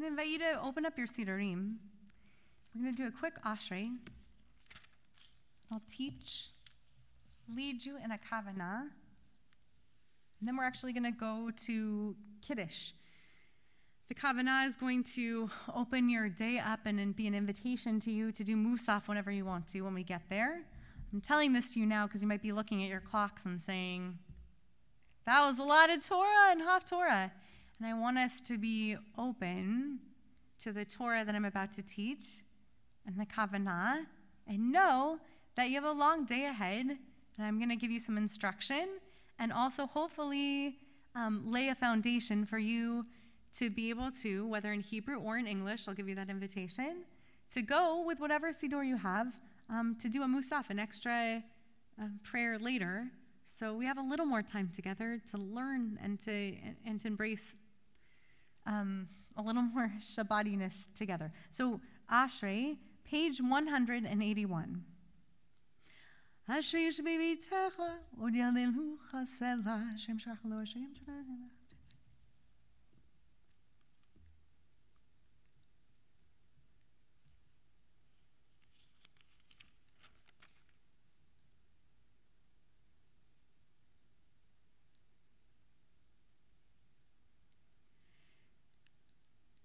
I'm going to invite you to open up your Sidurim. We're going to do a quick Ashrei. I'll teach, lead you in a Kavanah. And then we're actually going to go to Kiddush. The Kavanah is going to open your day up and, and be an invitation to you to do Musaf whenever you want to when we get there. I'm telling this to you now because you might be looking at your clocks and saying, that was a lot of Torah and Haftorah. And I want us to be open to the Torah that I'm about to teach and the Kavanah and know that you have a long day ahead. And I'm going to give you some instruction and also hopefully um, lay a foundation for you to be able to, whether in Hebrew or in English, I'll give you that invitation, to go with whatever Siddur you have um, to do a Musaf, an extra uh, prayer later. So we have a little more time together to learn and to, and to embrace um, a little more Shabbatiness together. So, Ashrei, page 181. Ashrei shem shachalo, shem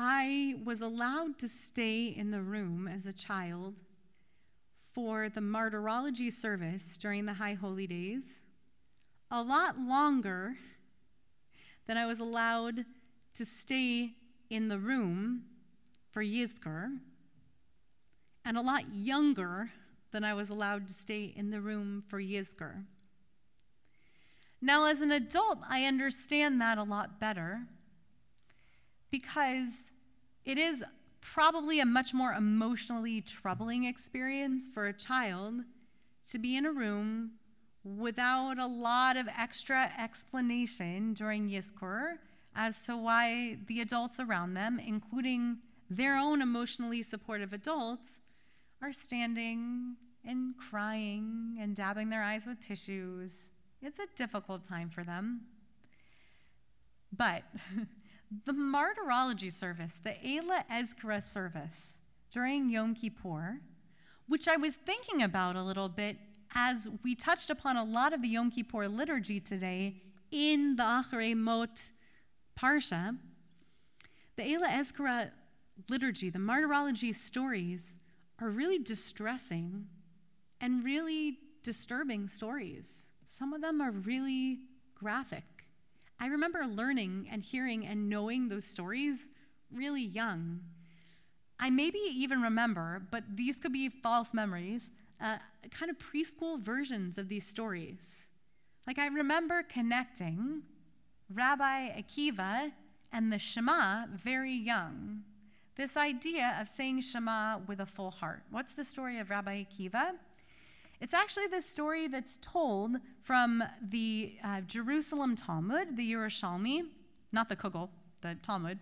I was allowed to stay in the room as a child for the martyrology service during the High Holy Days a lot longer than I was allowed to stay in the room for Yizkor, and a lot younger than I was allowed to stay in the room for Yizkor. Now, as an adult, I understand that a lot better because it is probably a much more emotionally troubling experience for a child to be in a room without a lot of extra explanation during Yizkor as to why the adults around them, including their own emotionally supportive adults, are standing and crying and dabbing their eyes with tissues. It's a difficult time for them. But The martyrology service, the Eila Ezkara service during Yom Kippur, which I was thinking about a little bit as we touched upon a lot of the Yom Kippur liturgy today in the Acharei Mot Parsha, the Eila Ezkara liturgy, the martyrology stories, are really distressing and really disturbing stories. Some of them are really graphic. I remember learning and hearing and knowing those stories really young. I maybe even remember, but these could be false memories, uh, kind of preschool versions of these stories. Like I remember connecting Rabbi Akiva and the Shema very young. This idea of saying Shema with a full heart. What's the story of Rabbi Akiva? It's actually the story that's told from the uh, Jerusalem Talmud, the Yerushalmi, not the Kugel, the Talmud.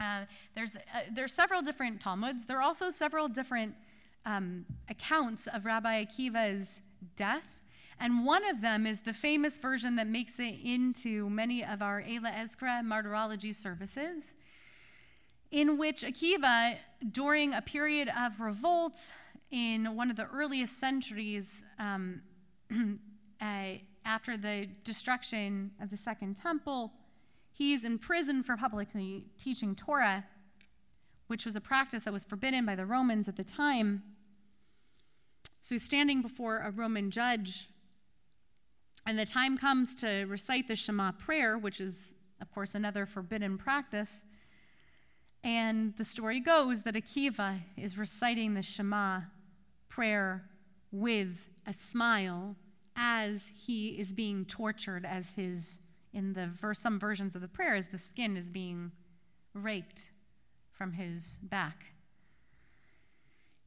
Uh, there's, uh, are several different Talmuds. There are also several different um, accounts of Rabbi Akiva's death. And one of them is the famous version that makes it into many of our Eila Ezkara martyrology services, in which Akiva, during a period of revolt in one of the earliest centuries um, uh, after the destruction of the Second Temple, he's in prison for publicly teaching Torah, which was a practice that was forbidden by the Romans at the time. So he's standing before a Roman judge, and the time comes to recite the Shema prayer, which is, of course, another forbidden practice. And the story goes that Akiva is reciting the Shema prayer with a smile as he is being tortured as his in the verse, some versions of the prayer as the skin is being raked from his back.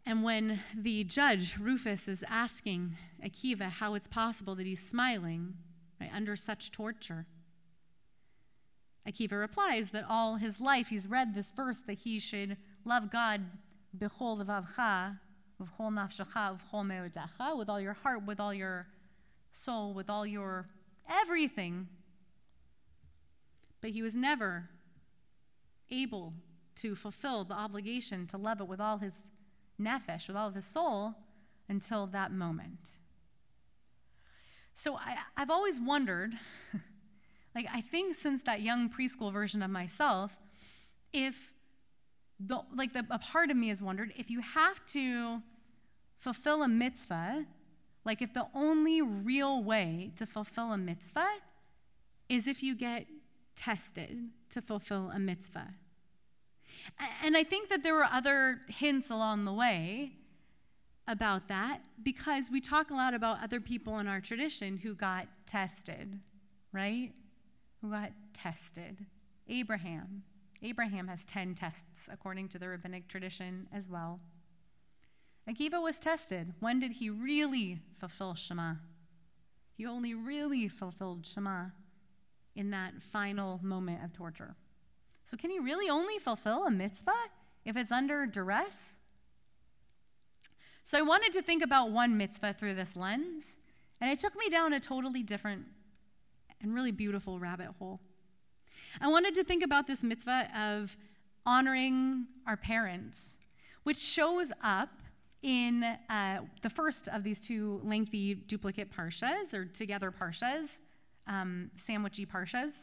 And when the judge, Rufus, is asking Akiva how it's possible that he's smiling right, under such torture, Akiva replies that all his life he's read this verse that he should love God b'chol levavcha, with all your heart, with all your soul, with all your everything. But he was never able to fulfill the obligation to love it with all his nefesh, with all of his soul, until that moment. So I, have always wondered, like, I think since that young preschool version of myself, if the, like the, a part of me has wondered if you have to fulfill a mitzvah, like if the only real way to fulfill a mitzvah is if you get tested to fulfill a mitzvah. And I think that there were other hints along the way about that because we talk a lot about other people in our tradition who got tested, right? Who got tested. Abraham. Abraham has 10 tests according to the rabbinic tradition as well. Akiva was tested. When did he really fulfill Shema? He only really fulfilled Shema in that final moment of torture. So, can he really only fulfill a mitzvah if it's under duress? So, I wanted to think about one mitzvah through this lens, and it took me down a totally different and really beautiful rabbit hole. I wanted to think about this mitzvah of honoring our parents, which shows up in uh, the first of these two lengthy duplicate parshas, or together parshas, um, sandwichy parshas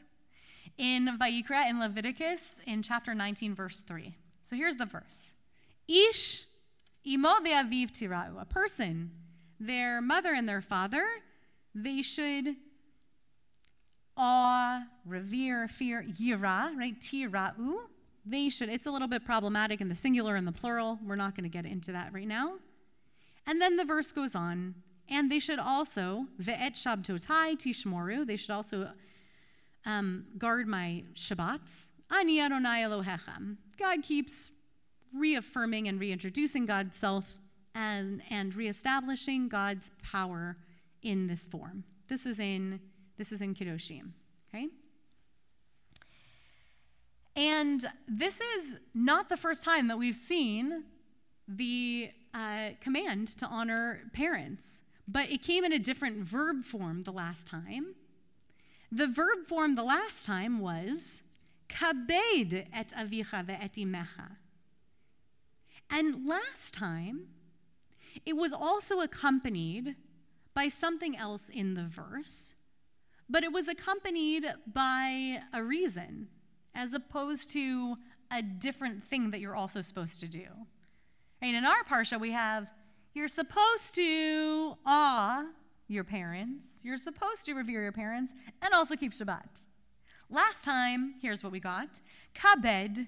in Vayikra in Leviticus in chapter 19, verse 3. So here's the verse Ish imo ve'aviv tira'u, a person, their mother and their father, they should awe, revere, fear, yira, right? Tira'u. They should, it's a little bit problematic in the singular and the plural. We're not going to get into that right now. And then the verse goes on, and they should also, ve'et shabtotai tishmoru, they should also um, guard my Shabbats. Ani Adonai Elohechem. God keeps reaffirming and reintroducing God's self and, and reestablishing God's power in this form. This is in this is in Kedoshim. Okay? And this is not the first time that we've seen the uh, command to honor parents, but it came in a different verb form the last time. The verb form the last time was kabed et avicha ve'et imecha. And last time, it was also accompanied by something else in the verse, but it was accompanied by a reason, as opposed to a different thing that you're also supposed to do. And in our parsha, we have you're supposed to awe your parents. You're supposed to revere your parents and also keep Shabbat. Last time, here's what we got kabed,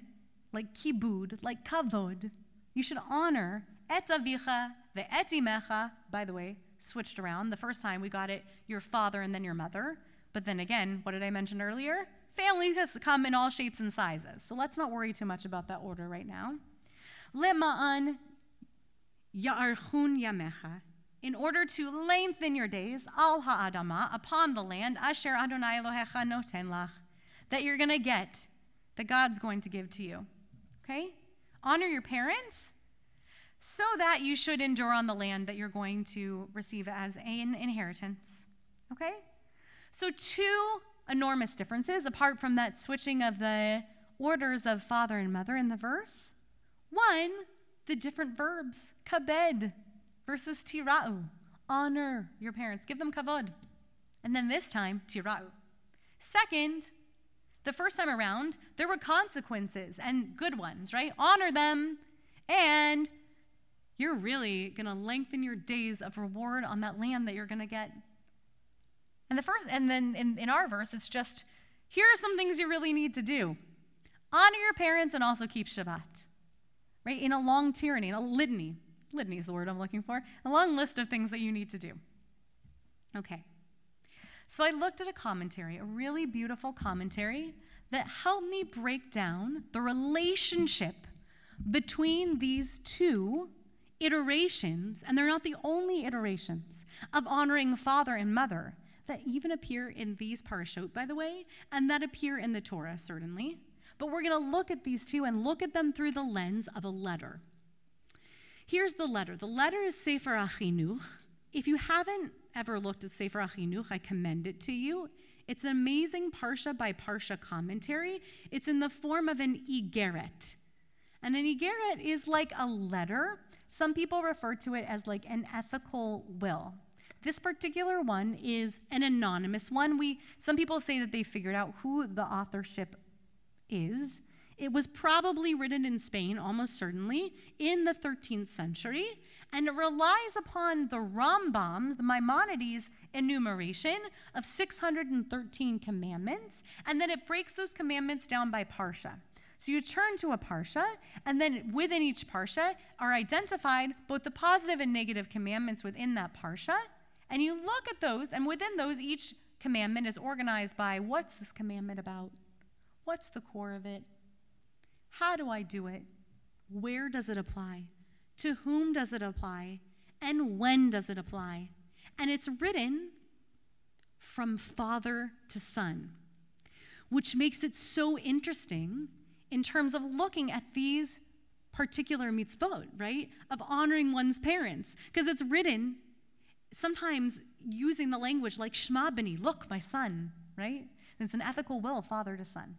like kibud, like kavod. You should honor et avicha ve'et imecha. By the way, switched around. The first time we got it, your father and then your mother. But then again, what did I mention earlier? Family has come in all shapes and sizes. So let's not worry too much about that order right now. Lema'an ya'archun yamecha in order to lengthen your days, al ha'adama, upon the land, asher Adonai Elohecha noten lach, that you're going to get, that God's going to give to you. Okay? Honor your parents so that you should endure on the land that you're going to receive as an inheritance. Okay? So, two enormous differences apart from that switching of the orders of father and mother in the verse. One, the different verbs, kabed, versus tira'u. Honor your parents, give them kavod. And then this time, tira'u. Second, the first time around, there were consequences and good ones, right? Honor them, and you're really going to lengthen your days of reward on that land that you're going to get. And the first, and then in, in our verse, it's just here are some things you really need to do honor your parents and also keep Shabbat, right? In a long tyranny, in a litany litany is the word I'm looking for, a long list of things that you need to do. Okay. So I looked at a commentary, a really beautiful commentary that helped me break down the relationship between these two iterations, and they're not the only iterations, of honoring father and mother that even appear in these parashot, by the way, and that appear in the Torah, certainly. But we're going to look at these two and look at them through the lens of a letter. Here's the letter. The letter is Sefer HaChinuch. If you haven't ever looked at Sefer HaChinuch, I commend it to you. It's an amazing Parsha by Parsha commentary. It's in the form of an Igeret. And an Igeret is like a letter. Some people refer to it as like an ethical will. This particular one is an anonymous one. We some people say that they figured out who the authorship is. It was probably written in Spain, almost certainly, in the 13th century, and it relies upon the Rambam's, the Maimonides enumeration of 613 commandments, and then it breaks those commandments down by parsha. So you turn to a parsha, and then within each parsha are identified both the positive and negative commandments within that parsha, and you look at those, and within those, each commandment is organized by what's this commandment about? What's the core of it? How do I do it? Where does it apply? To whom does it apply? And when does it apply? And it's written from father to son, which makes it so interesting in terms of looking at these particular mitzvot, right? Of honoring one's parents. Because it's written sometimes using the language like Shema bani, look, my son, right? It's an ethical will, father to son.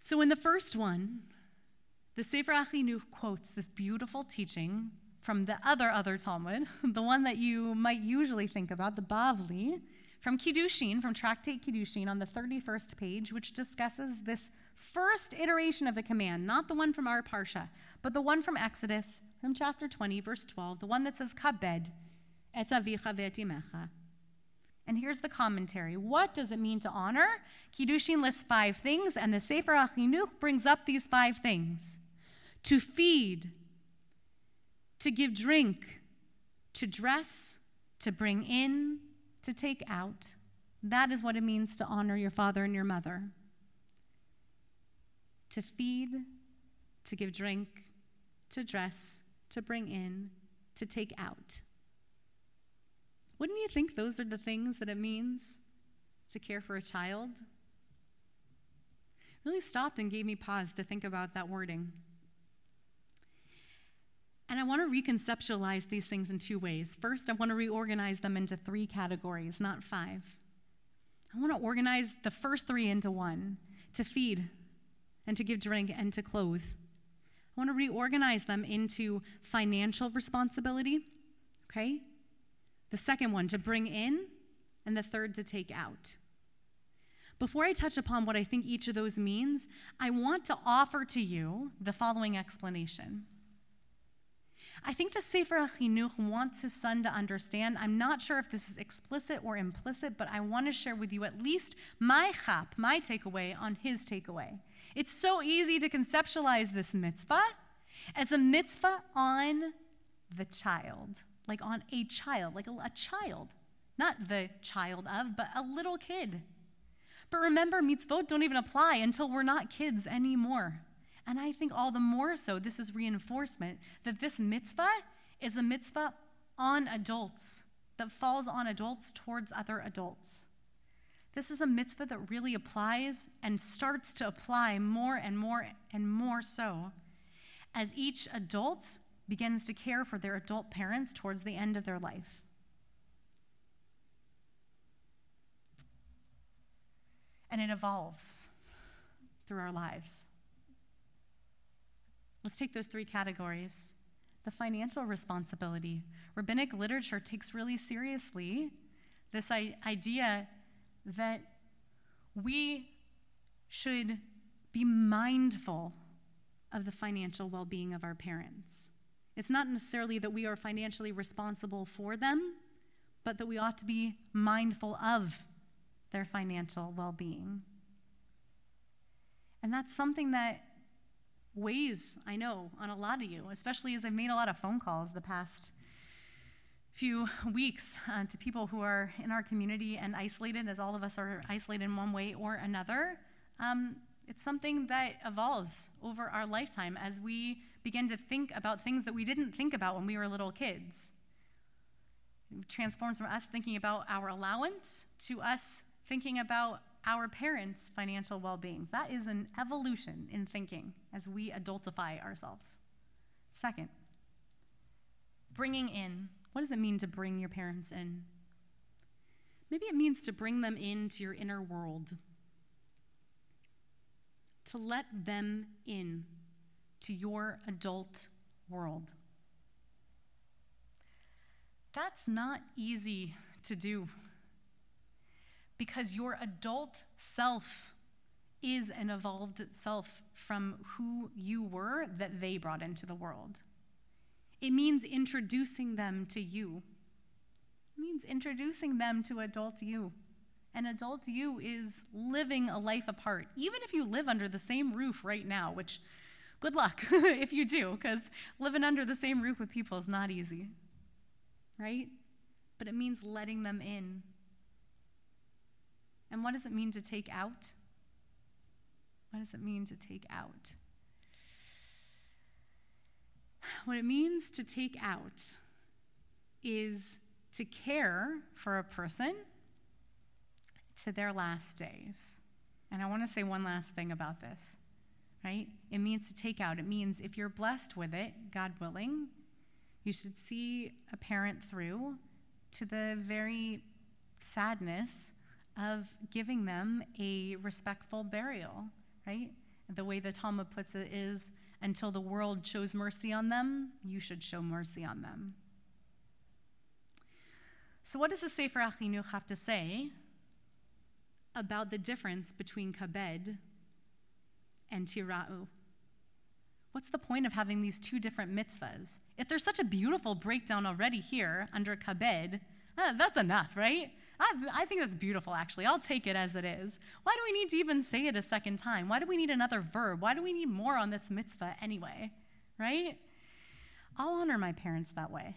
So in the first one, the Sefer HaChinuch quotes this beautiful teaching from the other other Talmud, the one that you might usually think about, the Bavli, from Kiddushin, from Tractate Kiddushin on the 31st page, which discusses this first iteration of the command, not the one from our Parsha, but the one from Exodus, from chapter 20, verse 12, the one that says, Kabed et avicha ve'etimecha. And here's the commentary. What does it mean to honor? Kiddushin lists five things, and the Sefer HaChinuch brings up these five things. To feed, to give drink, to dress, to bring in, to take out. That is what it means to honor your father and your mother. To feed, to give drink, to dress, to bring in, to take out. Wouldn't you think those are the things that it means to care for a child? Really stopped and gave me pause to think about that wording. And I want to reconceptualize these things in two ways. First, I want to reorganize them into three categories, not five. I want to organize the first three into one to feed and to give drink and to clothe. I want to reorganize them into financial responsibility, okay? The second one, to bring in, and the third, to take out. Before I touch upon what I think each of those means, I want to offer to you the following explanation. I think the Sefer HaChinuch wants his son to understand. I'm not sure if this is explicit or implicit, but I want to share with you at least my chap, my takeaway on his takeaway. It's so easy to conceptualize this mitzvah as a mitzvah on the child, like on a child, like a, a child, not the child of, but a little kid. But remember, mitzvot don't even apply until we're not kids anymore. And I think all the more so, this is reinforcement that this mitzvah is a mitzvah on adults, that falls on adults towards other adults. This is a mitzvah that really applies and starts to apply more and more and more so as each adult begins to care for their adult parents towards the end of their life. And it evolves through our lives. Let's take those three categories. The financial responsibility. Rabbinic literature takes really seriously this idea that we should be mindful of the financial well being of our parents. It's not necessarily that we are financially responsible for them, but that we ought to be mindful of their financial well being. And that's something that weighs, I know, on a lot of you, especially as I've made a lot of phone calls the past few weeks uh, to people who are in our community and isolated, as all of us are isolated in one way or another. Um, it's something that evolves over our lifetime as we begin to think about things that we didn't think about when we were little kids. It transforms from us thinking about our allowance to us thinking about our parents' financial well being. That is an evolution in thinking as we adultify ourselves. Second, bringing in. What does it mean to bring your parents in? Maybe it means to bring them into your inner world, to let them in to your adult world. That's not easy to do because your adult self is an evolved self from who you were that they brought into the world. It means introducing them to you. It means introducing them to adult you. And adult you is living a life apart, even if you live under the same roof right now, which good luck if you do, because living under the same roof with people is not easy, right? But it means letting them in. And what does it mean to take out? What does it mean to take out? What it means to take out is to care for a person to their last days. And I want to say one last thing about this, right? It means to take out. It means if you're blessed with it, God willing, you should see a parent through to the very sadness of giving them a respectful burial, right? The way the Talmud puts it is until the world shows mercy on them, you should show mercy on them. So, what does the Sefer HaChinuch have to say about the difference between kabed and tira'u? What's the point of having these two different mitzvahs? If there's such a beautiful breakdown already here under kabed, uh, that's enough, right? I, I think that's beautiful, actually. I'll take it as it is. Why do we need to even say it a second time? Why do we need another verb? Why do we need more on this mitzvah anyway? Right? I'll honor my parents that way.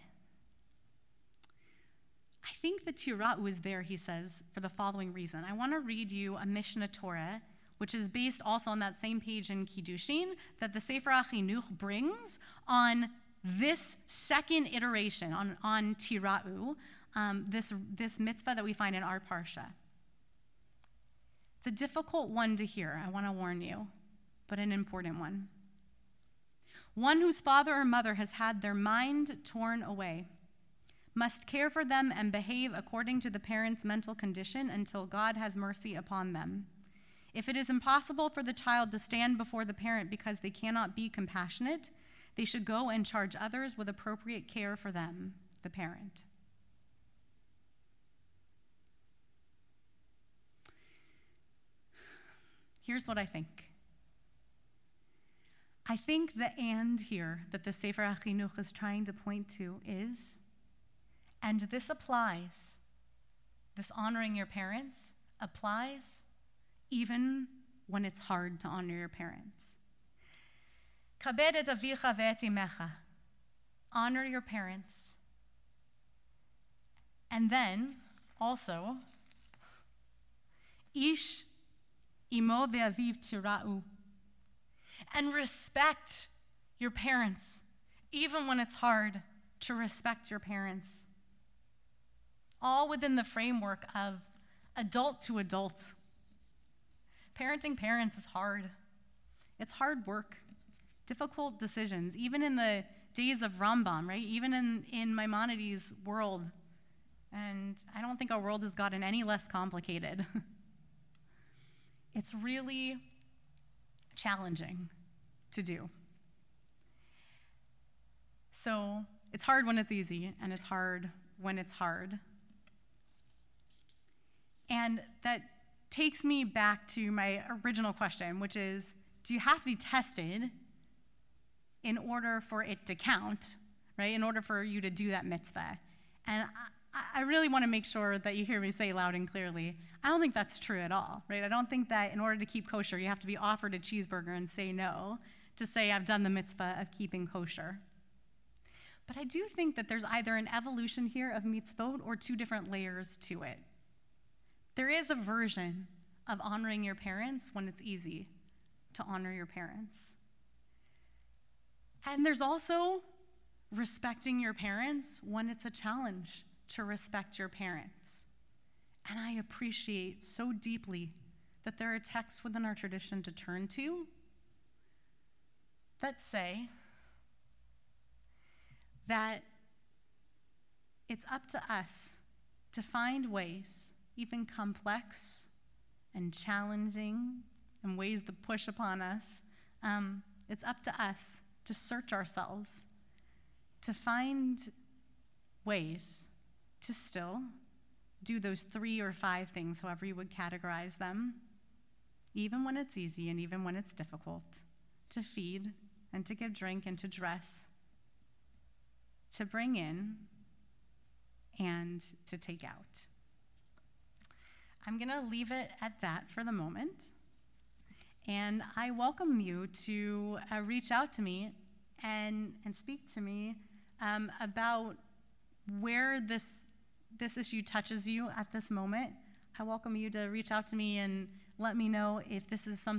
I think the Tirat was there, he says, for the following reason. I want to read you a Mishneh Torah, which is based also on that same page in Kiddushin that the Sefer HaChinuch brings on this second iteration on, on Tira'u, um, this, this mitzvah that we find in our parsha. It's a difficult one to hear, I want to warn you, but an important one. One whose father or mother has had their mind torn away must care for them and behave according to the parent's mental condition until God has mercy upon them. If it is impossible for the child to stand before the parent because they cannot be compassionate, they should go and charge others with appropriate care for them, the parent. Here's what I think. I think the and here that the Sefer HaChinuch is trying to point to is, and this applies, this honoring your parents applies even when it's hard to honor your parents. Avicha. Honor your parents. And then, also, ish imo ve'aviv tira'u. And respect your parents, even when it's hard to respect your parents. All within the framework of adult to adult. Parenting parents is hard. It's hard work, difficult decisions, even in the days of Rambam, right? Even in, in Maimonides' world. And I don't think our world has gotten any less complicated. It's really challenging to do. So it's hard when it's easy, and it's hard when it's hard. And that takes me back to my original question, which is do you have to be tested in order for it to count, right? In order for you to do that mitzvah? And I really want to make sure that you hear me say loud and clearly, I don't think that's true at all, right? I don't think that in order to keep kosher, you have to be offered a cheeseburger and say no to say, I've done the mitzvah of keeping kosher. But I do think that there's either an evolution here of mitzvot or two different layers to it. There is a version of honoring your parents when it's easy to honor your parents. And there's also respecting your parents when it's a challenge to respect your parents. And I appreciate so deeply that there are texts within our tradition to turn to that say that it's up to us to find ways, even complex and challenging, and ways that push upon us. Um, it's up to us to search ourselves, to find ways to still do those three or five things, however you would categorize them, even when it's easy and even when it's difficult, to feed and to give drink and to dress, to bring in and to take out. I'm going to leave it at that for the moment. And I welcome you to uh, reach out to me and, and speak to me um, about where this, this issue touches you at this moment. I welcome you to reach out to me and let me know if this is something.